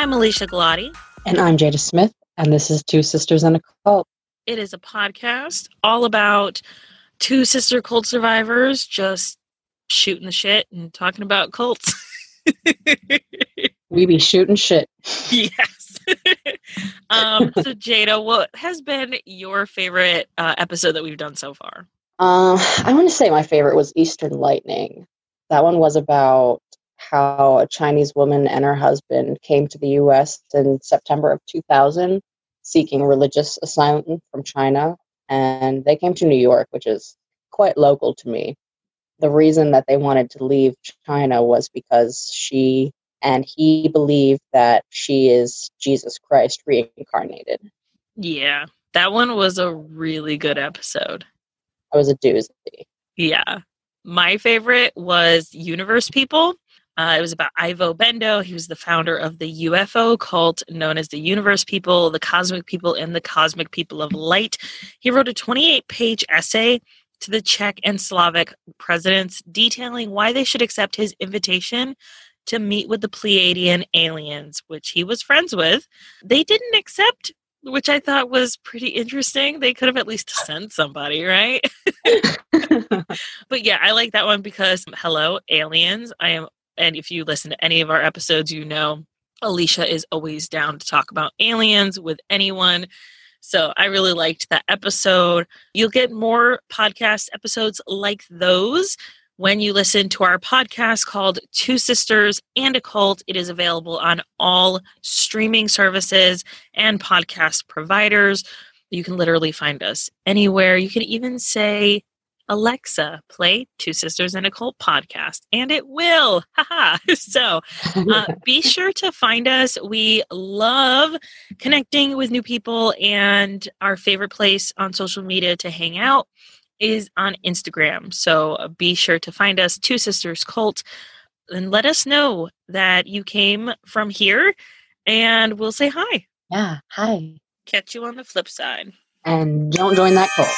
I'm Alesia Galati. And I'm Jada Smith, and this is Two Sisters and a Cult. It is a podcast all about two sister cult survivors just shooting the shit and talking about cults. we be shooting shit. Yes. um, so, Jada, what has been your favorite uh, episode that we've done so far? Uh, I want to say my favorite was Eastern Lightning. That one was about how a Chinese woman and her husband came to the US in September of 2000 seeking religious asylum from China. And they came to New York, which is quite local to me. The reason that they wanted to leave China was because she and he believed that she is Jesus Christ reincarnated. Yeah, that one was a really good episode. It was a doozy. Yeah. My favorite was Universe People. Uh, it was about Ivo Benda. He was the founder of the UFO cult known as the Universe People, the Cosmic People, and the Cosmic People of Light. He wrote a 28 page essay to the Czech and Slovak presidents detailing why they should accept his invitation to meet with the Pleiadian aliens, which he was friends with. They didn't accept, which I thought was pretty interesting. They could have at least sent somebody, right? but yeah, I like that one because hello, aliens. I am and if you listen to any of our episodes, you know Alesia is always down to talk about aliens with anyone. So I really liked that episode. You'll get more podcast episodes like those when you listen to our podcast called Two Sisters and a Cult. It is available on all streaming services and podcast providers. You can literally find us anywhere. You can even say Alexa, play Two Sisters and a Cult podcast, and it will. Haha. so uh, be sure to find us. We love connecting with new people, and our favorite place on social media to hang out is on Instagram. So uh, be sure to find us, Two Sisters Cult, and let us know that you came from here, and we'll say hi. Yeah, hi. Catch you on the flip side. And don't join that cult.